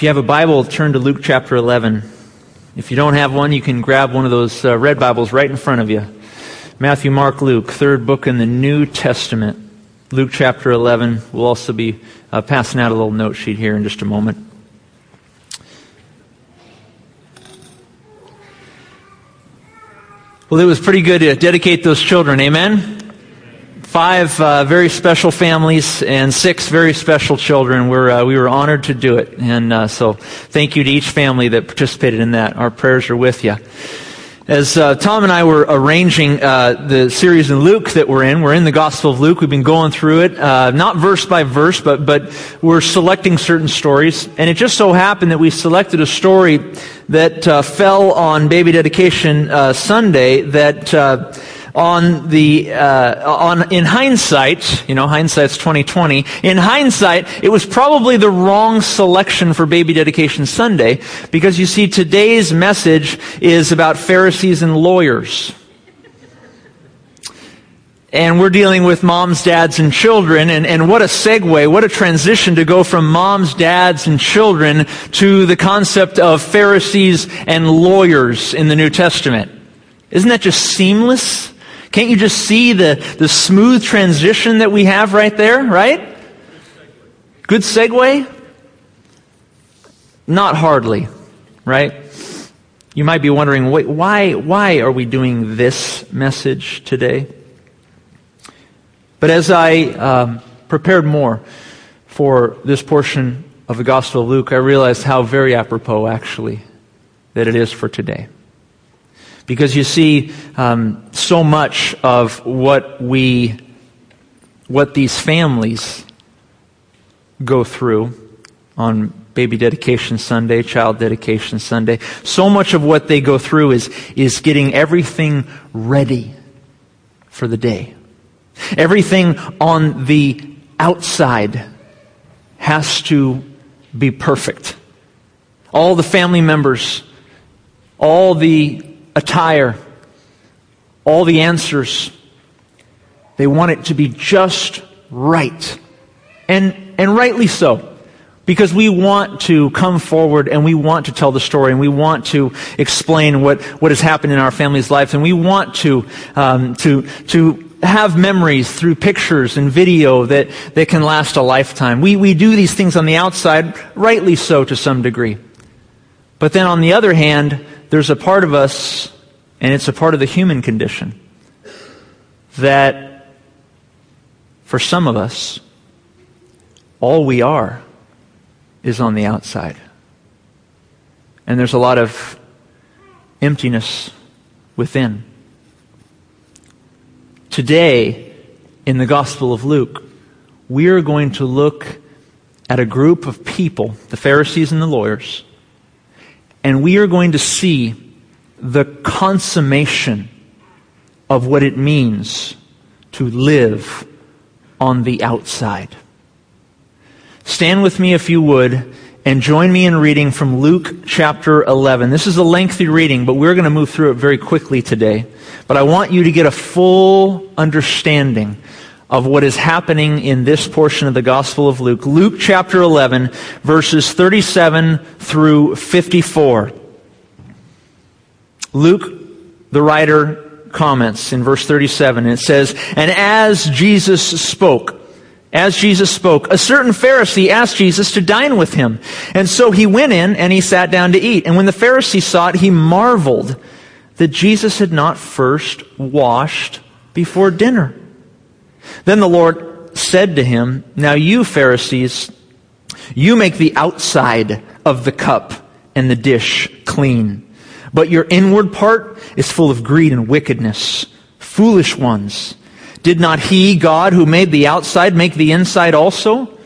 If you have a Bible, turn to Luke chapter 11. If you don't have one, you can grab one of those uh, red Bibles right in front of you. Matthew, Mark, Luke, third book in the New Testament. Luke chapter 11. We'll also be uh, passing out a little note sheet here in just a moment. Well, it was pretty good to dedicate those children. Amen? Five uh, very special families and six very special children. We're, uh, we were honored to do it. And uh, so thank you to each family that participated in that. Our prayers are with you. As uh, Tom and I were arranging uh, the series in Luke that we're in, we're in the Gospel of Luke. We've been going through it, uh, not verse by verse, but but we're selecting certain stories. And it just so happened that we selected a story that fell on Baby Dedication Sunday that on the uh, on in hindsight, you know, hindsight's twenty twenty. In hindsight, it was probably the wrong selection for Baby Dedication Sunday because you see, today's message is about Pharisees and lawyers. And we're dealing with moms, dads, and children. And, and what a segue, what a transition to go from moms, dads, and children to the concept of Pharisees and lawyers in the New Testament. Isn't that just seamless? Can't you just see the, the smooth transition that we have right there, right? Good segue? Not hardly, right? You might be wondering, wait, why, why are we doing this message today? But as I um, prepared more for this portion of the Gospel of Luke, I realized how very apropos, actually, that it is for today. Because you see, um, so much of what we, what these families go through on baby dedication Sunday, child dedication Sunday, so much of what they go through is, is getting everything ready for the day. Everything on the outside has to be perfect. All the family members, all the attire, all the answers. They want it to be just right. And, and rightly so. Because we want to come forward and we want to tell the story and we want to explain what, what has happened in our family's life and we want to, um, to, to have memories through pictures and video that, that can last a lifetime. We, we do these things on the outside, rightly so to some degree. But then on the other hand, there's a part of us, and it's a part of the human condition, that for some of us, all we are is on the outside. And there's a lot of emptiness within. Today, in the Gospel of Luke, we are going to look at a group of people, the Pharisees and the lawyers, and we are going to see the consummation of what it means to live on the outside. Stand with me if you would and join me in reading from Luke chapter 11. This is a lengthy reading, but we're going to move through it very quickly today. But I want you to get a full understanding of what is happening in this portion of the Gospel of Luke. Luke chapter 11, verses 37 through 54. Luke, the writer, comments in verse 37. It says, And as Jesus spoke, as Jesus spoke, a certain Pharisee asked Jesus to dine with him. And so he went in and he sat down to eat. And when the Pharisee saw it, he marveled that Jesus had not first washed before dinner. Then the Lord said to him, Now you Pharisees, you make the outside of the cup and the dish clean, but your inward part is full of greed and wickedness. Foolish ones. Did not he, God, who made the outside, make the inside also?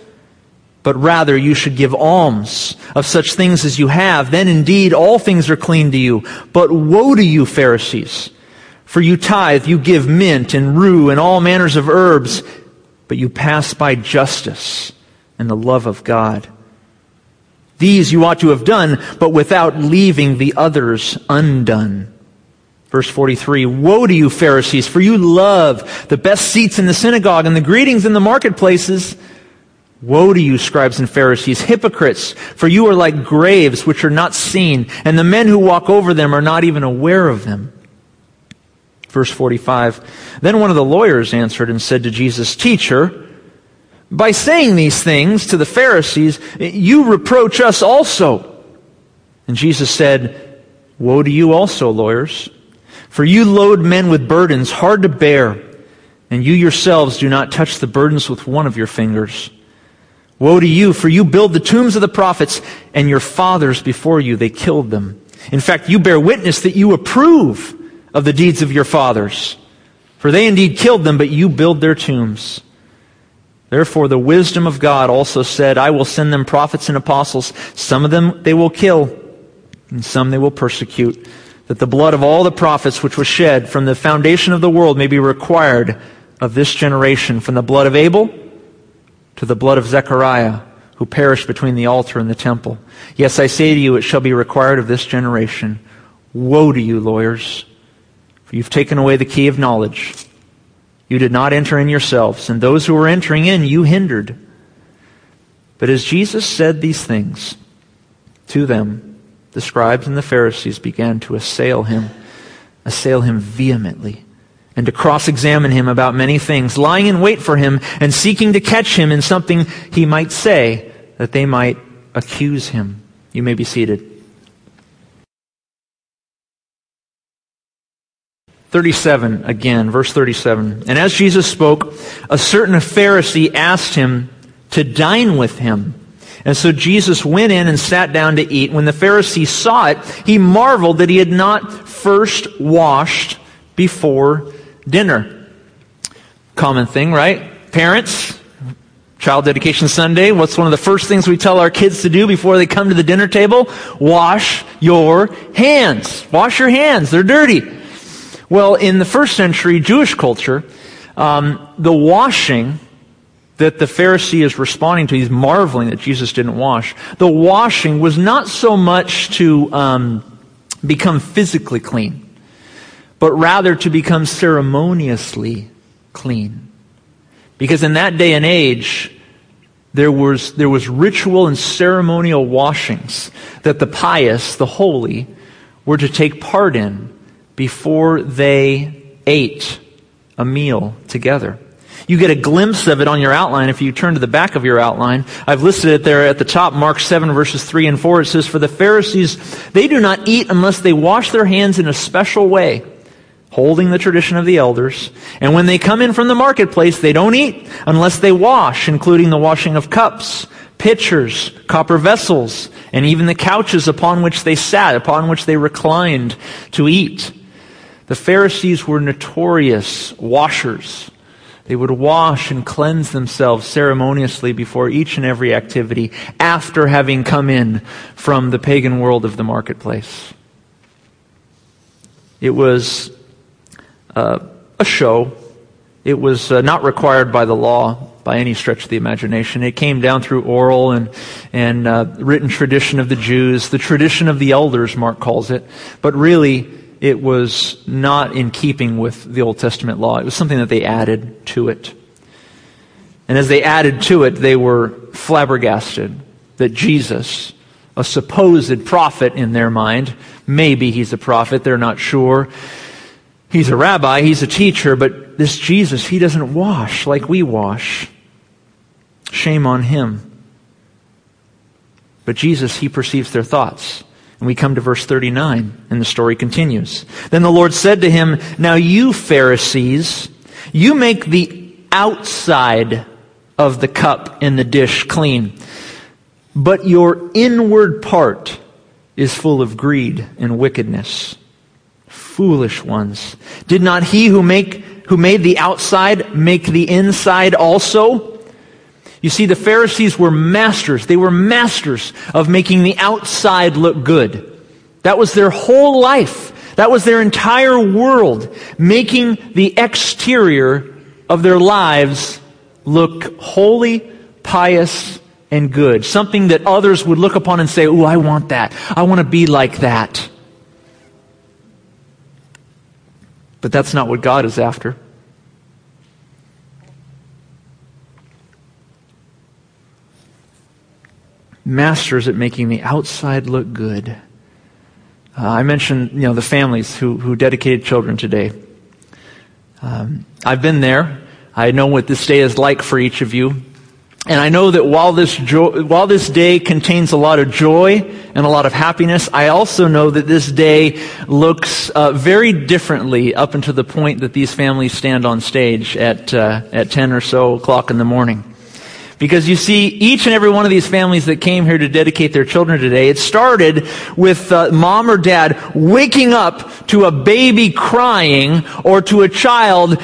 But rather you should give alms of such things as you have. Then indeed all things are clean to you. But woe to you, Pharisees! For you tithe, you give mint and rue and all manners of herbs, but you pass by justice and the love of God. These you ought to have done, but without leaving the others undone. Verse 43, Woe to you, Pharisees, for you love the best seats in the synagogue and the greetings in the marketplaces, Woe to you, scribes and Pharisees, hypocrites, for you are like graves which are not seen, and the men who walk over them are not even aware of them. Verse 45. Then one of the lawyers answered and said to Jesus, Teacher, by saying these things to the Pharisees, you reproach us also. And Jesus said, Woe to you also, lawyers, for you load men with burdens hard to bear, and you yourselves do not touch the burdens with one of your fingers. Woe to you, for you build the tombs of the prophets, and your fathers before you, they killed them. In fact, you bear witness that you approve of the deeds of your fathers. For they indeed killed them, but you build their tombs. Therefore, the wisdom of God also said, I will send them prophets and apostles. Some of them they will kill, and some they will persecute, that the blood of all the prophets which was shed from the foundation of the world may be required of this generation, from the blood of Abel to the blood of Zechariah, who perished between the altar and the temple. Yes, I say to you, it shall be required of this generation. Woe to you, lawyers, you've taken away the key of knowledge. You did not enter in yourselves, and those who were entering in you hindered. But as Jesus said these things to them, the scribes and the Pharisees began to assail him, assail him vehemently and to cross examine him about many things, lying in wait for him and seeking to catch him in something he might say that they might accuse him. You may be seated. 37 again, verse 37. And as Jesus spoke, a certain Pharisee asked him to dine with him. And so Jesus went in and sat down to eat. When the Pharisee saw it, he marveled that he had not first washed before dinner. Common thing, right? Parents, Child Dedication Sunday, what's one of the first things we tell our kids to do before they come to the dinner table? Wash your hands. Wash your hands. They're dirty. Well, in the first century Jewish culture, um, the washing that the Pharisee is responding to, he's marveling that Jesus didn't wash. The washing was not so much to um, become physically clean but rather to become ceremoniously clean. Because in that day and age, there was, there was ritual and ceremonial washings that the pious, the holy, were to take part in before they ate a meal together. You get a glimpse of it on your outline if you turn to the back of your outline. I've listed it there at the top, Mark 7 verses 3 and 4. It says, For the Pharisees, they do not eat unless they wash their hands in a special way holding the tradition of the elders. And when they come in from the marketplace, they don't eat unless they wash, including the washing of cups, pitchers, copper vessels, and even the couches upon which they sat, upon which they reclined to eat. The Pharisees were notorious washers. They would wash and cleanse themselves ceremoniously before each and every activity after having come in from the pagan world of the marketplace. It was uh, a show. It was uh, not required by the law by any stretch of the imagination. It came down through oral and, and uh, written tradition of the Jews, the tradition of the elders, Mark calls it. But really, it was not in keeping with the Old Testament law. It was something that they added to it. And as they added to it, they were flabbergasted that Jesus, a supposed prophet in their mind, maybe he's a prophet, they're not sure, He's a rabbi, he's a teacher, but this Jesus, he doesn't wash like we wash. Shame on him. But Jesus, he perceives their thoughts. And we come to verse 39, and the story continues. Then the Lord said to him, Now you Pharisees, you make the outside of the cup and the dish clean, but your inward part is full of greed and wickedness foolish ones. Did not he who make, who made the outside make the inside also? You see, the Pharisees were masters. They were masters of making the outside look good. That was their whole life. That was their entire world, making the exterior of their lives look holy, pious, and good. Something that others would look upon and say, Oh, I want that. I want to be like that. But that's not what God is after. Masters at making the outside look good. Uh, I mentioned, you know, the families who, who dedicated children today. Um, I've been there. I know what this day is like for each of you. And I know that while this, while this day contains a lot of joy and a lot of happiness, I also know that this day looks uh, very differently up until the point that these families stand on stage at, uh, at 10 or so o'clock in the morning. Because you see, each and every one of these families that came here to dedicate their children today, it started with uh, mom or dad waking up to a baby crying or to a child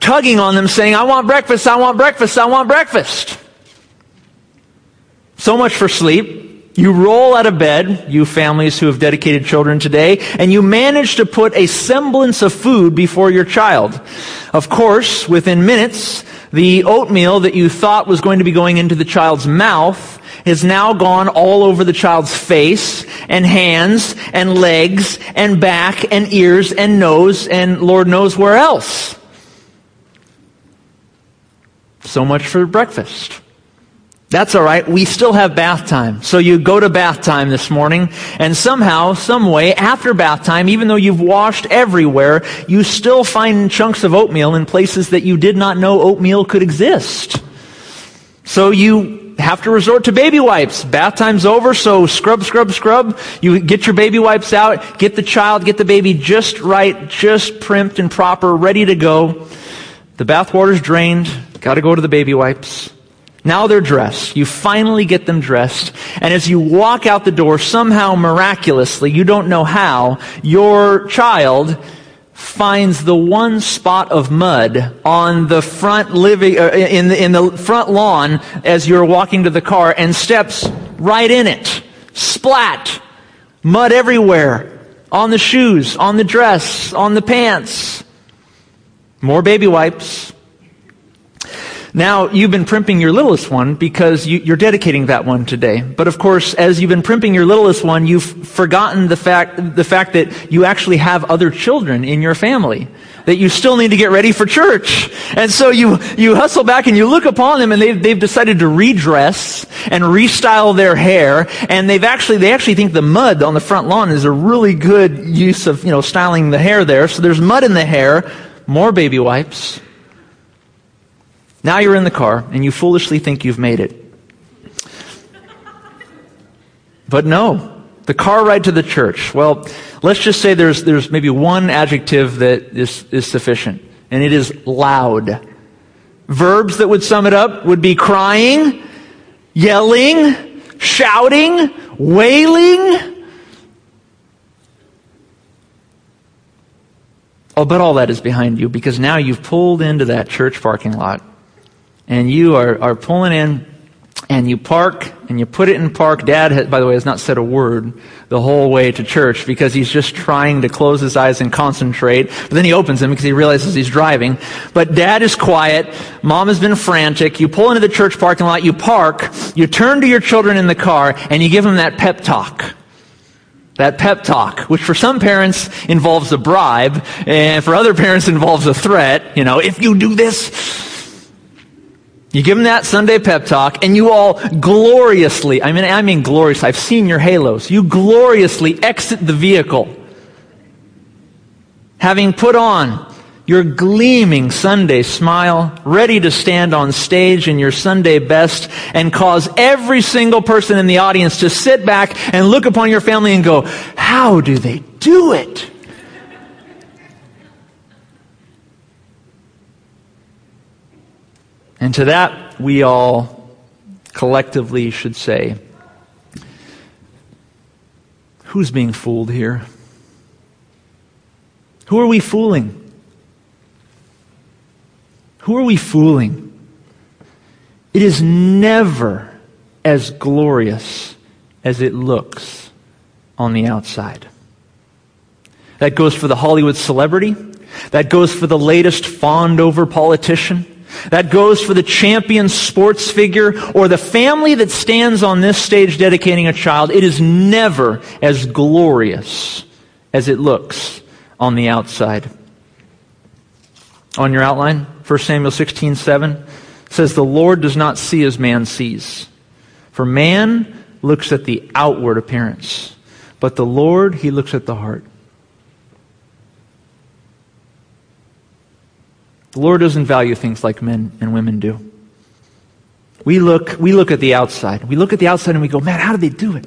tugging on them saying, I want breakfast, I want breakfast, I want breakfast. So much for sleep. You roll out of bed, you families who have dedicated children today, and you manage to put a semblance of food before your child. Of course, within minutes, the oatmeal that you thought was going to be going into the child's mouth has now gone all over the child's face and hands and legs and back and ears and nose and Lord knows where else. So much for breakfast. That's all right. We still have bath time. So you go to bath time this morning, and somehow, some way, after bath time, even though you've washed everywhere, you still find chunks of oatmeal in places that you did not know oatmeal could exist. So you have to resort to baby wipes. Bath time's over, so scrub, scrub, scrub. You get your baby wipes out, get the child, get the baby just right, just primped and proper, ready to go. The bath water's drained, gotta go to the baby wipes. Now they're dressed. You finally get them dressed. And as you walk out the door, somehow miraculously, you don't know how, your child finds the one spot of mud on the front living, uh, in, the, in the front lawn as you're walking to the car and steps right in it. Splat. Mud everywhere. On the shoes, on the dress, on the pants. More baby wipes now, you've been primping your littlest one because you, are dedicating that one today. But of course, as you've been primping your littlest one, you've forgotten the fact, the fact that you actually have other children in your family. That you still need to get ready for church. And so you, you hustle back and you look upon them and they've, they've decided to redress and restyle their hair. And they've actually, they actually think the mud on the front lawn is a really good use of, you know, styling the hair there. So there's mud in the hair, more baby wipes now you're in the car and you foolishly think you've made it. But no, the car ride to the church. Well, let's just say there's, there's maybe one adjective that is, is sufficient, and it is loud. Verbs that would sum it up would be crying, yelling, shouting, wailing. Oh, but all that is behind you because now you've pulled into that church parking lot and you are, are pulling in and you park and you put it in park. Dad, by the way, has not said a word the whole way to church because he's just trying to close his eyes and concentrate. But then he opens them because he realizes he's driving. But dad is quiet. Mom has been frantic. You pull into the church parking lot, you park, you turn to your children in the car, and you give them that pep talk. That pep talk, which for some parents involves a bribe, and for other parents involves a threat. You know, if you do this, you give them that Sunday pep talk, and you all gloriously, I mean, I mean glorious, I've seen your halos. You gloriously exit the vehicle, having put on your gleaming Sunday smile, ready to stand on stage in your Sunday best and cause every single person in the audience to sit back and look upon your family and go, how do they do it? And to that, we all collectively should say, Who's being fooled here? Who are we fooling? Who are we fooling? It is never as glorious as it looks on the outside. That goes for the Hollywood celebrity. That goes for the latest fawned over politician. That goes for the champion sports figure or the family that stands on this stage dedicating a child. It is never as glorious as it looks on the outside. On your outline, 1 Samuel 16, 7 says, The Lord does not see as man sees. For man looks at the outward appearance, but the Lord, He looks at the heart. The Lord doesn't value things like men and women do. We look, we look at the outside. We look at the outside and we go, man, how do they do it?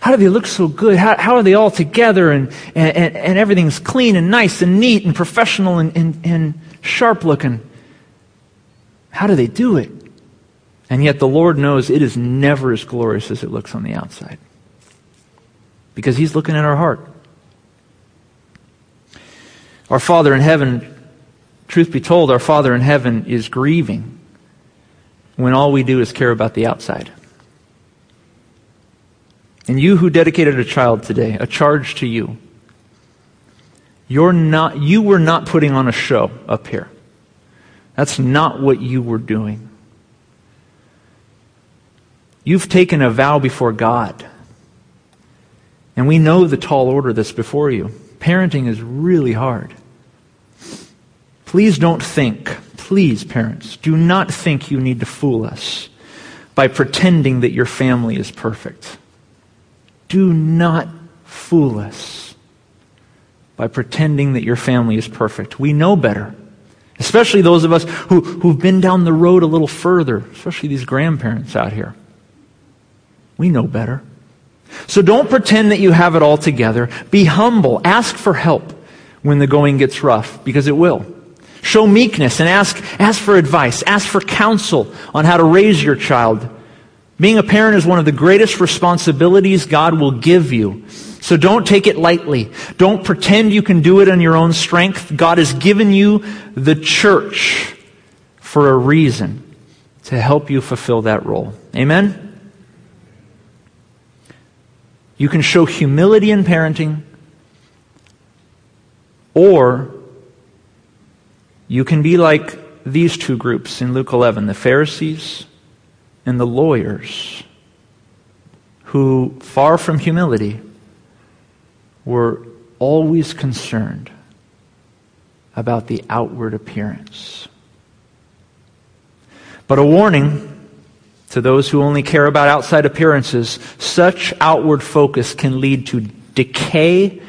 How do they look so good? How, how are they all together and, and, and everything's clean and nice and neat and professional and, and, and sharp looking? How do they do it? And yet the Lord knows it is never as glorious as it looks on the outside. Because He's looking at our heart. Our Father in heaven, truth be told, our Father in heaven is grieving when all we do is care about the outside. And you who dedicated a child today, a charge to you. You're not, you were not putting on a show up here. That's not what you were doing. You've taken a vow before God. And we know the tall order that's before you. Parenting is really hard. Please don't think, please, parents, do not think you need to fool us by pretending that your family is perfect. Do not fool us by pretending that your family is perfect. We know better. Especially those of us who, who've been down the road a little further, especially these grandparents out here. We know better. So don't pretend that you have it all together. Be humble. Ask for help when the going gets rough, because it will. Show meekness and ask, ask for advice. Ask for counsel on how to raise your child. Being a parent is one of the greatest responsibilities God will give you. So don't take it lightly. Don't pretend you can do it on your own strength. God has given you the church for a reason to help you fulfill that role. Amen? You can show humility in parenting, or you can be like these two groups in Luke 11 the Pharisees and the lawyers, who, far from humility, were always concerned about the outward appearance. But a warning to those who only care about outside appearances, such outward focus can lead to decay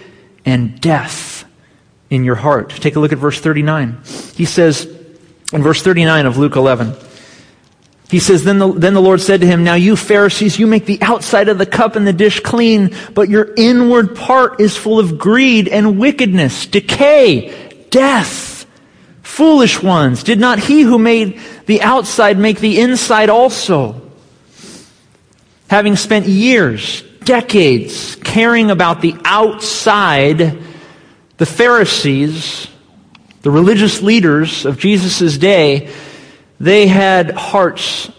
and death in your heart. Take a look at verse 39. He says, in verse 39 of Luke 11, he says, then the, then the Lord said to him, Now you Pharisees, you make the outside of the cup and the dish clean, but your inward part is full of greed and wickedness, decay, death. Foolish ones, did not he who made the outside make the inside also? Having spent years, decades, caring about the outside, the Pharisees, the religious leaders of Jesus' day, they had hearts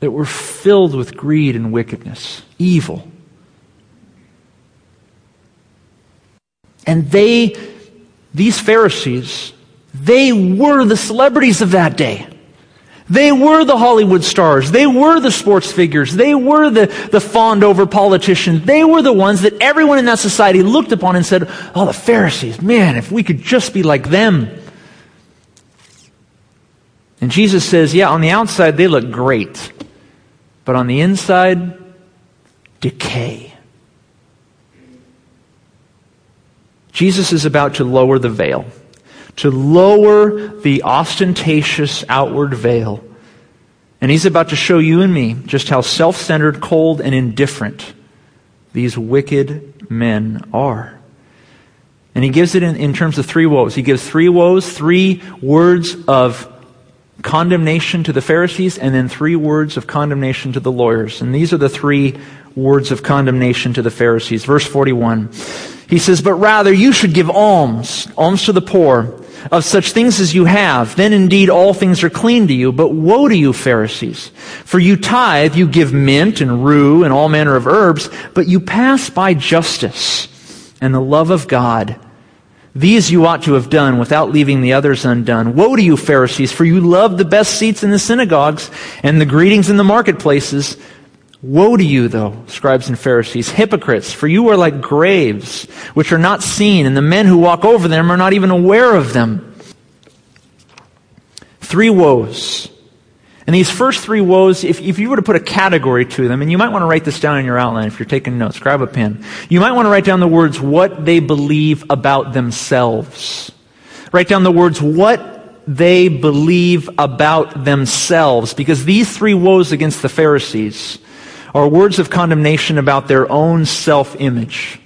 that were filled with greed and wickedness, evil. And they, these Pharisees, they were the celebrities of that day. They were the Hollywood stars. They were the sports figures. They were the, the fawned over politicians. They were the ones that everyone in that society looked upon and said, Oh, the Pharisees, man, if we could just be like them. And Jesus says, Yeah, on the outside they look great, but on the inside, decay. Jesus is about to lower the veil to lower the ostentatious outward veil. And he's about to show you and me just how self centered, cold, and indifferent these wicked men are. And he gives it in, in terms of three woes. He gives three woes, three words of condemnation to the Pharisees, and then three words of condemnation to the lawyers. And these are the three words of condemnation to the Pharisees. Verse 41. He says, But rather you should give alms, alms to the poor of such things as you have, then indeed all things are clean to you. But woe to you, Pharisees! For you tithe, you give mint and rue and all manner of herbs, but you pass by justice and the love of God. These you ought to have done without leaving the others undone. Woe to you, Pharisees, for you love the best seats in the synagogues and the greetings in the marketplaces. Woe to you, though, scribes and Pharisees, hypocrites, for you are like graves, which are not seen, and the men who walk over them are not even aware of them. Three woes. And these first three woes, if, if you were to put a category to them, and you might want to write this down in your outline if you're taking notes, grab a pen. You might want to write down the words, what they believe about themselves. Write down the words, what they believe about themselves. Because these three woes against the Pharisees are words of condemnation about their own self-image.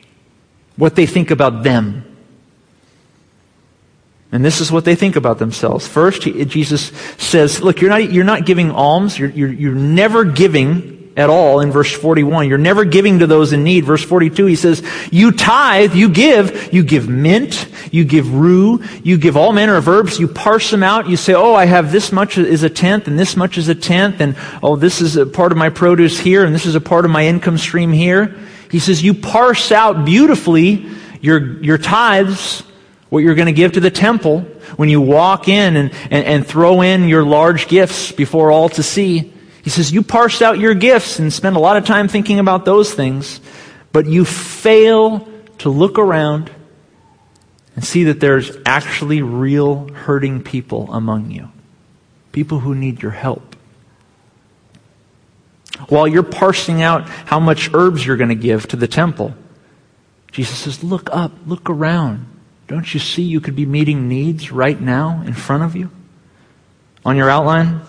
What they think about them. And this is what they think about themselves. First, Jesus says, look, you're not, you're not giving alms. You're, you're, you're never giving at all in verse 41. You're never giving to those in need. Verse 42, he says, you tithe, you give, you give mint, you give rue, you give all manner of herbs, you parse them out, you say, oh, I have this much is a tenth, and this much is a tenth, and oh, this is a part of my produce here, and this is a part of my income stream here. He says, you parse out beautifully your, your tithes, what you're going to give to the temple when you walk in and, and, and, throw in your large gifts before all to see. He says, You parsed out your gifts and spend a lot of time thinking about those things, but you fail to look around and see that there's actually real hurting people among you. People who need your help. While you're parsing out how much herbs you're going to give to the temple, Jesus says, Look up, look around. Don't you see you could be meeting needs right now in front of you? On your outline?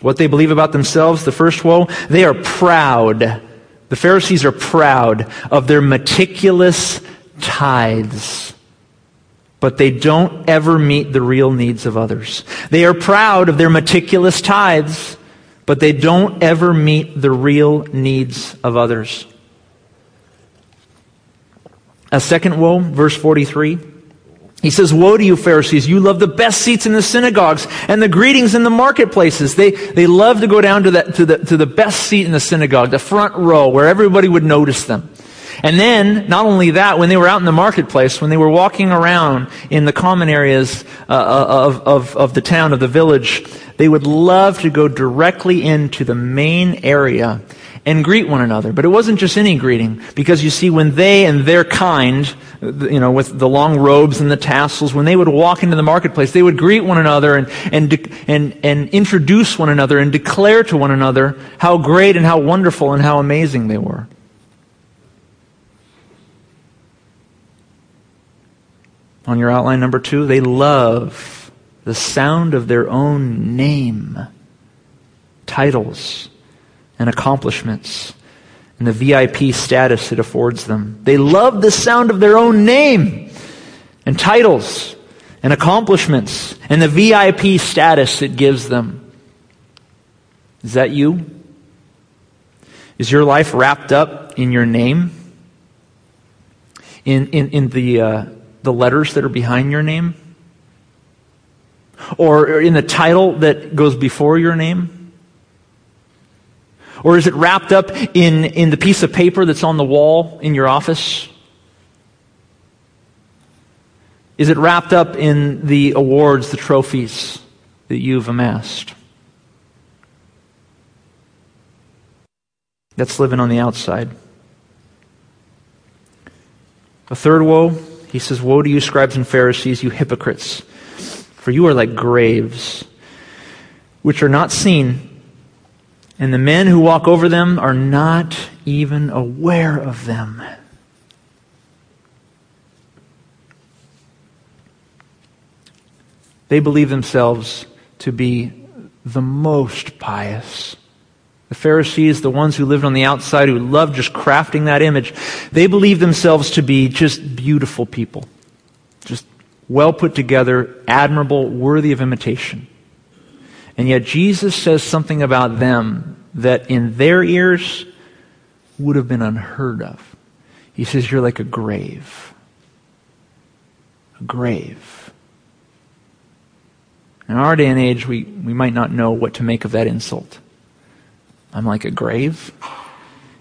What they believe about themselves, the first woe, they are proud. The Pharisees are proud of their meticulous tithes. But they don't ever meet the real needs of others. They are proud of their meticulous tithes, but they don't ever meet the real needs of others. A second woe, verse 43. He says, Woe to you, Pharisees! You love the best seats in the synagogues and the greetings in the marketplaces. They, they love to go down to, that, to, the, to the best seat in the synagogue, the front row, where everybody would notice them. And then, not only that, when they were out in the marketplace, when they were walking around in the common areas uh, uh of, of, of the town, of the village, they would love to go directly into the main area and greet one another. But it wasn't just any greeting, because you see, when they and their kind, you know, with the long robes and the tassels, when they would walk into the marketplace, they would greet one another and, and, and, and introduce one another and declare to one another how great and how wonderful and how amazing they were. On your outline number two, they love the sound of their own name, titles, and accomplishments and the VIP status it affords them. They love the sound of their own name and titles and accomplishments and the VIP status it gives them. Is that you? Is your life wrapped up in your name? In, in, in the, uh, the letters that are behind your name? Or in the title that goes before your name? Or is it wrapped up in, in the piece of paper that's on the wall in your office? Is it wrapped up in the awards, the trophies that you've amassed? That's living on the outside. A third woe, he says, Woe to you, scribes and Pharisees, you hypocrites, for you are like graves, which are not seen and the men who walk over them are not even aware of them. They believe themselves to be the most pious. The Pharisees, the ones who lived on the outside, who loved just crafting that image, they believe themselves to be just beautiful people. Just well put together, admirable, worthy of imitation. And yet Jesus says something about them that in their ears would have been unheard of. He says, You're like a grave. A grave. In our day and age, we, we might not know what to make of that insult. I'm like a grave.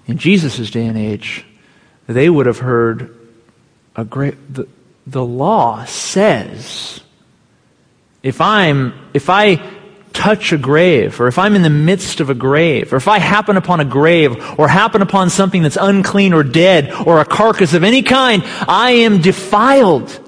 In Jesus' day and age, they would have heard a grave. The, the law says if I'm, if I touch a grave, or if I'm in the midst of a grave, or if I happen upon a grave, or happen upon something that's unclean or dead, or a carcass of any kind, I am defiled.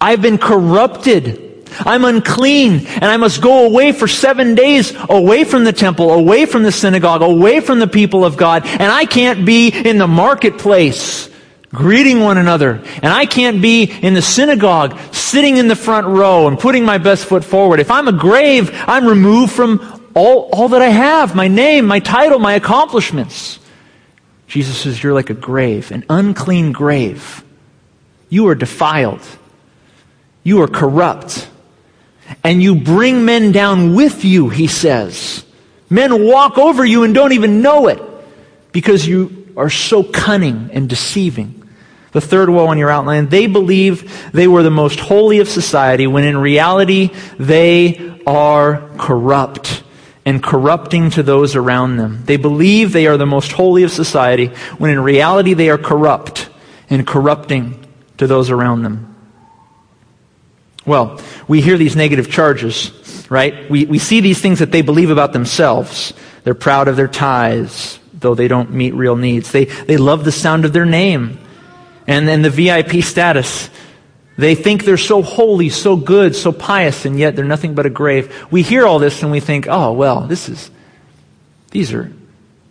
I've been corrupted. I'm unclean and I must go away for seven days away from the temple, away from the synagogue, away from the people of God. And I can't be in the marketplace greeting one another. And I can't be in the synagogue sitting in the front row and putting my best foot forward. If I'm a grave, I'm removed from all, all that I have, my name, my title, my accomplishments. Jesus says, you're like a grave, an unclean grave. You are defiled. You are corrupt. And you bring men down with you, he says. Men walk over you and don't even know it because you are so cunning and deceiving. The third woe on your outline, they believe they were the most holy of society when in reality they are corrupt and corrupting to those around them. They believe they are the most holy of society when in reality they are corrupt and corrupting to those around them. Well, we hear these negative charges, right? We, we see these things that they believe about themselves. They're proud of their tithes, though they don't meet real needs. They, they love the sound of their name and then the VIP status. They think they're so holy, so good, so pious, and yet they're nothing but a grave. We hear all this and we think, oh, well, this is, these are,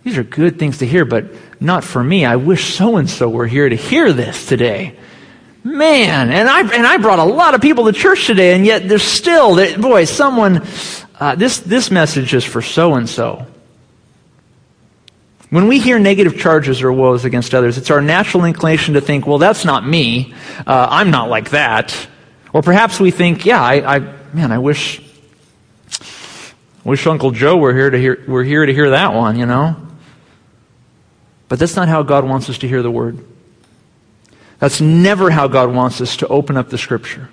these are good things to hear, but not for me. I wish so and so were here to hear this today. Man, and I, and I brought a lot of people to church today, and yet there's still, boy, someone, uh, this, this message is for so and so. When we hear negative charges or woes against others, it's our natural inclination to think, well, that's not me. Uh, I'm not like that. Or perhaps we think, yeah, I, I man, I wish, wish Uncle Joe were here to hear, were here to hear that one, you know? But that's not how God wants us to hear the word. That's never how God wants us to open up the scripture.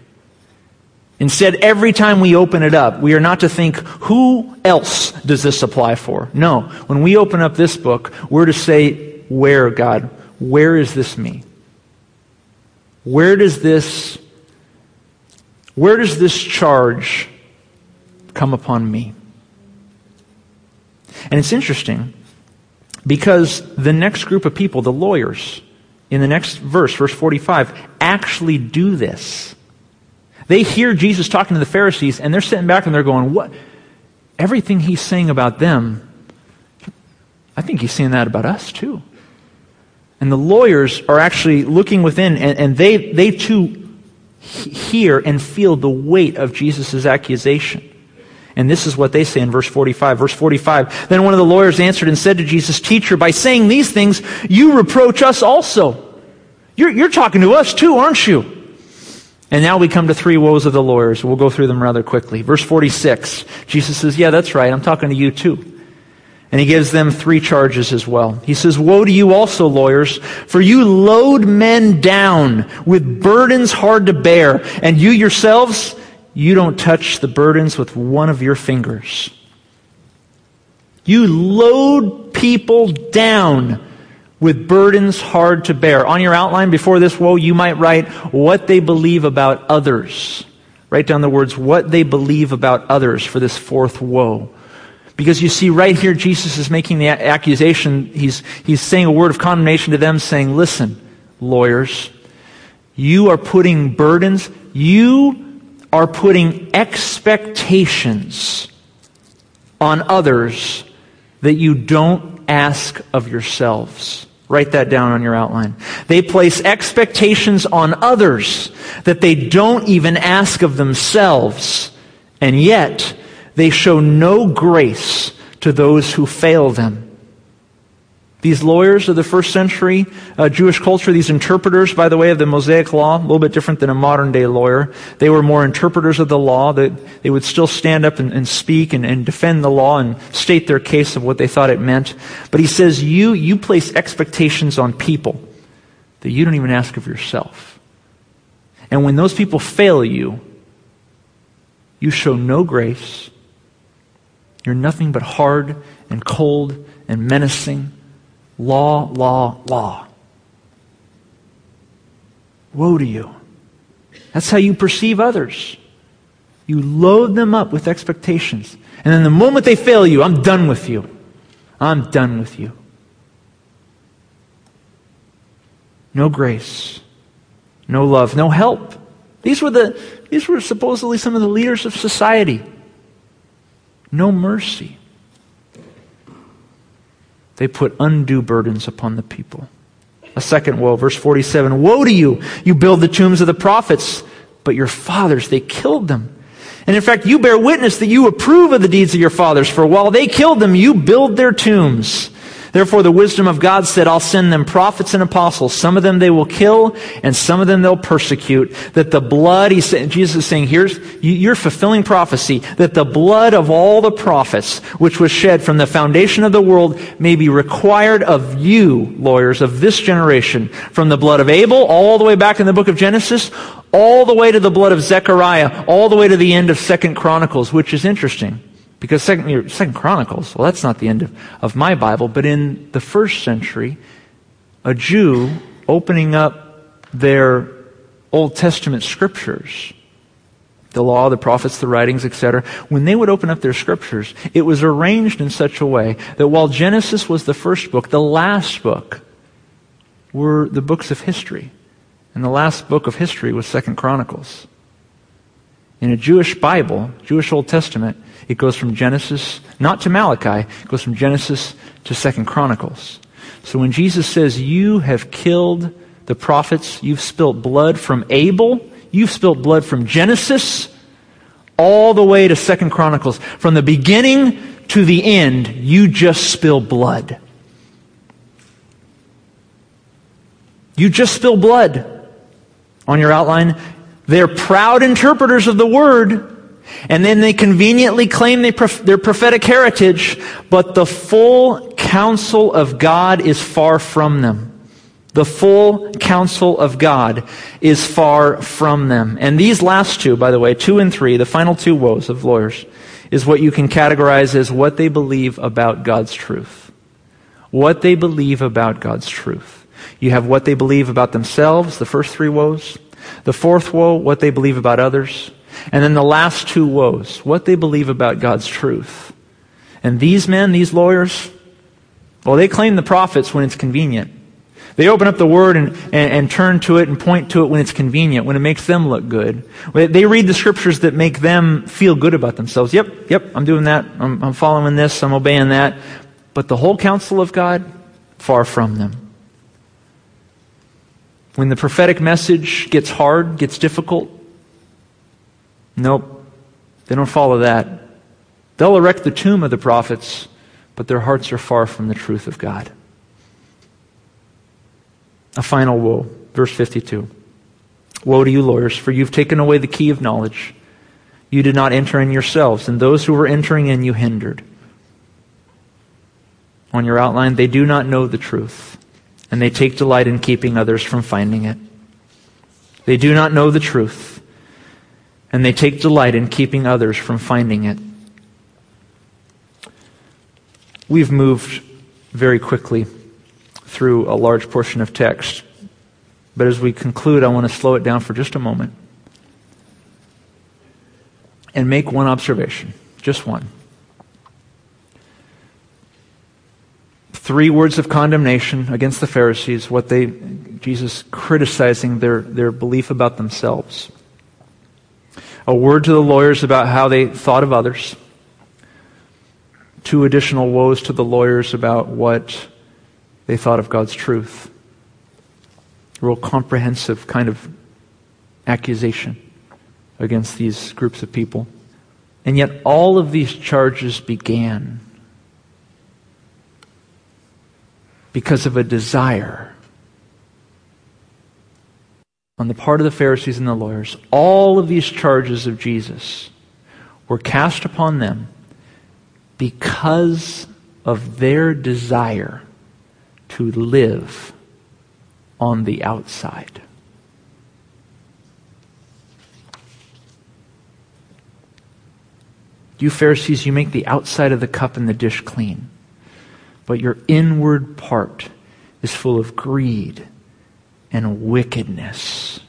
Instead, every time we open it up, we are not to think, who else does this apply for? No. When we open up this book, we're to say, where, God? Where is this me? Where does this, where does this charge come upon me? And it's interesting because the next group of people, the lawyers, in the next verse, verse 45, actually do this. They hear Jesus talking to the Pharisees, and they're sitting back and they're going, What? Everything he's saying about them, I think he's saying that about us too. And the lawyers are actually looking within, and, and they, they too hear and feel the weight of Jesus' accusation. And this is what they say in verse 45. Verse 45 Then one of the lawyers answered and said to Jesus, Teacher, by saying these things, you reproach us also. You're, you're talking to us too, aren't you? And now we come to three woes of the lawyers. We'll go through them rather quickly. Verse 46, Jesus says, Yeah, that's right. I'm talking to you too. And he gives them three charges as well. He says, Woe to you also, lawyers, for you load men down with burdens hard to bear, and you yourselves, you don't touch the burdens with one of your fingers. You load people down with burdens hard to bear. On your outline before this woe, you might write what they believe about others. Write down the words, what they believe about others for this fourth woe. Because you see, right here, Jesus is making the accusation. He's, he's saying a word of condemnation to them, saying, Listen, lawyers, you are putting burdens, you are putting expectations on others that you don't ask of yourselves. Write that down on your outline. They place expectations on others that they don't even ask of themselves, and yet they show no grace to those who fail them. These lawyers of the first century uh, Jewish culture, these interpreters, by the way, of the Mosaic law, a little bit different than a modern day lawyer. They were more interpreters of the law. That they would still stand up and, and speak and, and, defend the law and state their case of what they thought it meant. But he says, you, you place expectations on people that you don't even ask of yourself. And when those people fail you, you show no grace. You're nothing but hard and cold and menacing Law, law, law. Woe to you. That's how you perceive others. You load them up with expectations. And then the moment they fail you, I'm done with you. I'm done with you. No grace, no love, no help. These were, the, these were supposedly some of the leaders of society. No mercy. They put undue burdens upon the people. A second woe, verse 47 Woe to you! You build the tombs of the prophets, but your fathers, they killed them. And in fact, you bear witness that you approve of the deeds of your fathers, for while they killed them, you build their tombs. Therefore, the wisdom of God said, I'll send them prophets and apostles. Some of them they will kill, and some of them they'll persecute. That the blood, he said, Jesus is saying, here's, you're fulfilling prophecy, that the blood of all the prophets, which was shed from the foundation of the world, may be required of you, lawyers, of this generation, from the blood of Abel, all the way back in the book of Genesis, all the way to the blood of Zechariah, all the way to the end of Second Chronicles, which is interesting. Because second, second Chronicles, well, that's not the end of, of my Bible, but in the first century, a Jew opening up their Old Testament scriptures, the law, the prophets, the writings, etc., when they would open up their scriptures, it was arranged in such a way that while Genesis was the first book, the last book were the books of history. And the last book of history was Second Chronicles. In a Jewish Bible, Jewish Old Testament, it goes from Genesis, not to Malachi, it goes from Genesis to Second Chronicles. So when Jesus says, You have killed the prophets, you've spilt blood from Abel, you've spilt blood from Genesis, all the way to Second Chronicles. From the beginning to the end, you just spill blood. You just spill blood. On your outline, they're proud interpreters of the word, and then they conveniently claim they their prophetic heritage, but the full counsel of God is far from them. The full counsel of God is far from them. And these last two, by the way, two and three, the final two woes of lawyers, is what you can categorize as what they believe about God's truth. What they believe about God's truth. You have what they believe about themselves, the first three woes. The fourth woe, what they believe about others. And then the last two woes, what they believe about God's truth. And these men, these lawyers, well, they claim the prophets when it's convenient. They open up the word and, and, and, turn to it and point to it when it's convenient, when it makes them look good. They read the scriptures that make them feel good about themselves. Yep, yep, I'm doing that. I'm, I'm following this. I'm obeying that. But the whole counsel of God, far from them. When the prophetic message gets hard, gets difficult, Nope. They don't follow that. They'll erect the tomb of the prophets, but their hearts are far from the truth of God. A final woe. Verse 52. Woe to you, lawyers, for you've taken away the key of knowledge. You did not enter in yourselves, and those who were entering in you hindered. On your outline, they do not know the truth, and they take delight in keeping others from finding it. They do not know the truth and they take delight in keeping others from finding it. We've moved very quickly through a large portion of text, but as we conclude, I want to slow it down for just a moment and make one observation, just one. Three words of condemnation against the Pharisees, what they, Jesus criticizing their, their belief about themselves a word to the lawyers about how they thought of others, two additional woes to the lawyers about what they thought of God's truth. A real comprehensive kind of accusation against these groups of people. And yet, all of these charges began because of a desire on the part of the Pharisees and the lawyers, all of these charges of Jesus were cast upon them because of their desire to live on the outside. You Pharisees, you make the outside of the cup and the dish clean, but your inward part is full of greed and wickedness.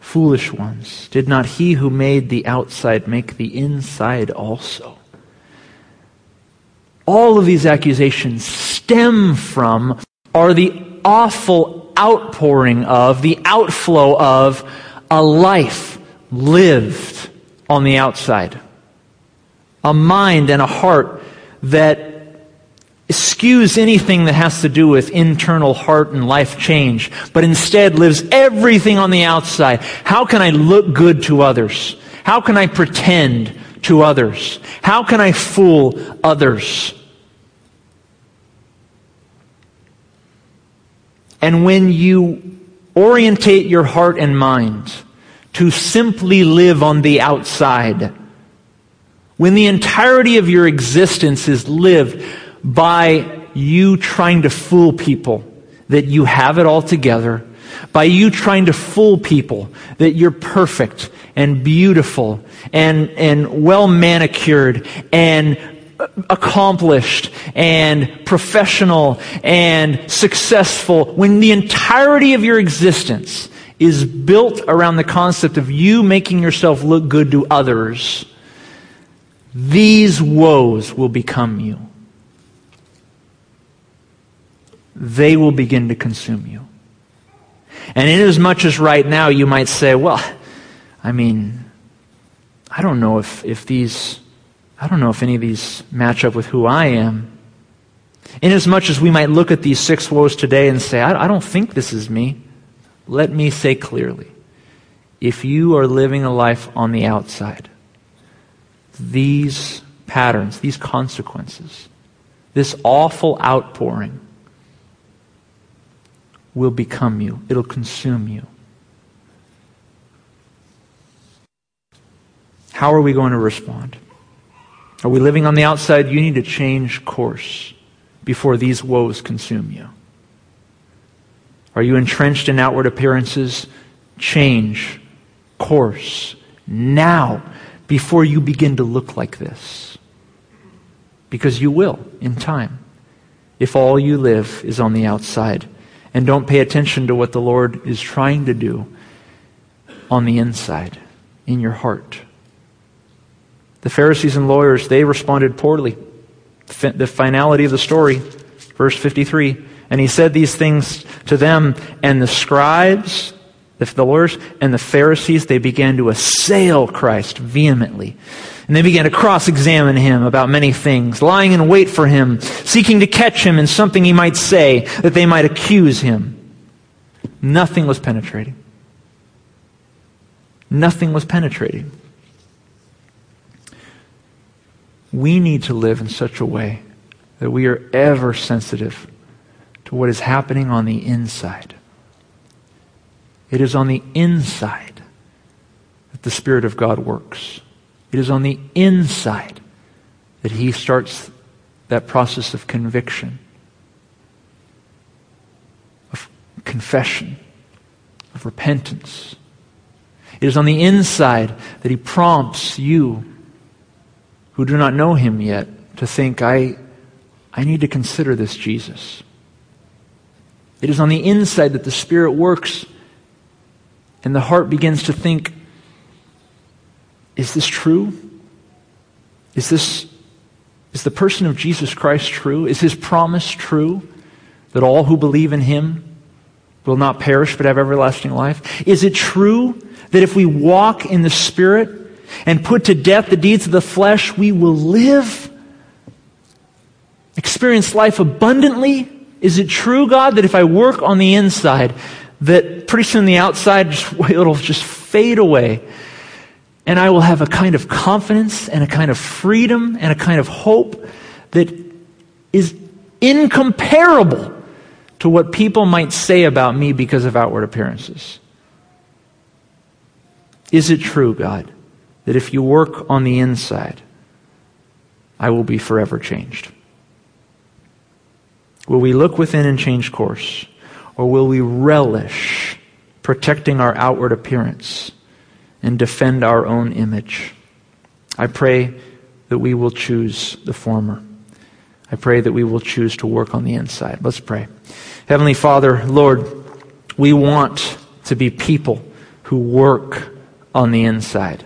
Foolish ones, did not he who made the outside make the inside also? All of these accusations stem from, are the awful outpouring of, the outflow of, a life lived on the outside, a mind and a heart that eschews anything that has to do with internal heart and life change, but instead lives everything on the outside. How can I look good to others? How can I pretend to others? How can I fool others? And when you orientate your heart and mind to simply live on the outside, when the entirety of your existence is lived by you trying to fool people that you have it all together, by you trying to fool people that you're perfect and beautiful and, and well manicured and accomplished and professional and successful, when the entirety of your existence is built around the concept of you making yourself look good to others, these woes will become you. They will begin to consume you. And inasmuch as right now you might say, well, I mean, I don't know if, if these, I don't know if any of these match up with who I am. Inasmuch as we might look at these six woes today and say, I, I don't think this is me, let me say clearly if you are living a life on the outside, these patterns, these consequences, this awful outpouring will become you, it'll consume you. How are we going to respond? Are we living on the outside? You need to change course before these woes consume you. Are you entrenched in outward appearances? Change course now before you begin to look like this. Because you will in time if all you live is on the outside and don't pay attention to what the Lord is trying to do on the inside, in your heart. The Pharisees and lawyers, they responded poorly. The finality of the story, verse 53. And he said these things to them, and the scribes, the lawyers, and the Pharisees, they began to assail Christ vehemently and they began to cross examine him about many things, lying in wait for him, seeking to catch him in something he might say that they might accuse him. Nothing was penetrating. Nothing was penetrating. We need to live in such a way that we are ever sensitive to what is happening on the inside. It is on the inside that the Spirit of God works. It is on the inside that he starts that process of conviction, of confession, of repentance. It is on the inside that he prompts you who do not know him yet to think, I, I need to consider this Jesus. It is on the inside that the Spirit works and the heart begins to think, is this true? Is this is the person of Jesus Christ true? Is his promise true that all who believe in him will not perish but have everlasting life? Is it true that if we walk in the Spirit and put to death the deeds of the flesh, we will live? Experience life abundantly? Is it true, God, that if I work on the inside, that pretty soon the outside, just, it'll just fade away and I will have a kind of confidence and a kind of freedom and a kind of hope that is incomparable to what people might say about me because of outward appearances. Is it true, God, that if you work on the inside, I will be forever changed? Will we look within and change course? Or will we relish protecting our outward appearance? And defend our own image. I pray that we will choose the former. I pray that we will choose to work on the inside. Let's pray. Heavenly Father, Lord, we want to be people who work on the inside.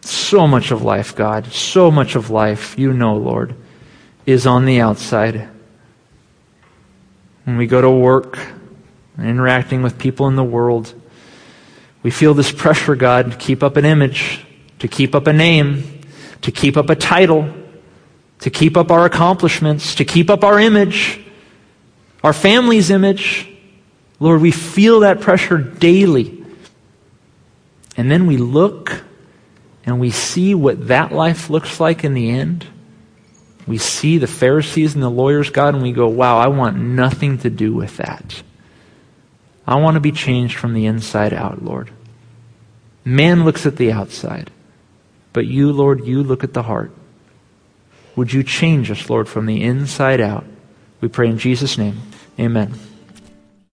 So much of life, God, so much of life, you know, Lord, is on the outside. When we go to work, interacting with people in the world, We feel this pressure, God, to keep up an image, to keep up a name, to keep up a title, to keep up our accomplishments, to keep up our image, our family's image. Lord, we feel that pressure daily. And then we look and we see what that life looks like in the end. We see the Pharisees and the lawyers, God, and we go, wow, I want nothing to do with that. I want to be changed from the inside out, Lord. Man looks at the outside, but you, Lord, you look at the heart. Would you change us, Lord, from the inside out? We pray in Jesus' name. Amen.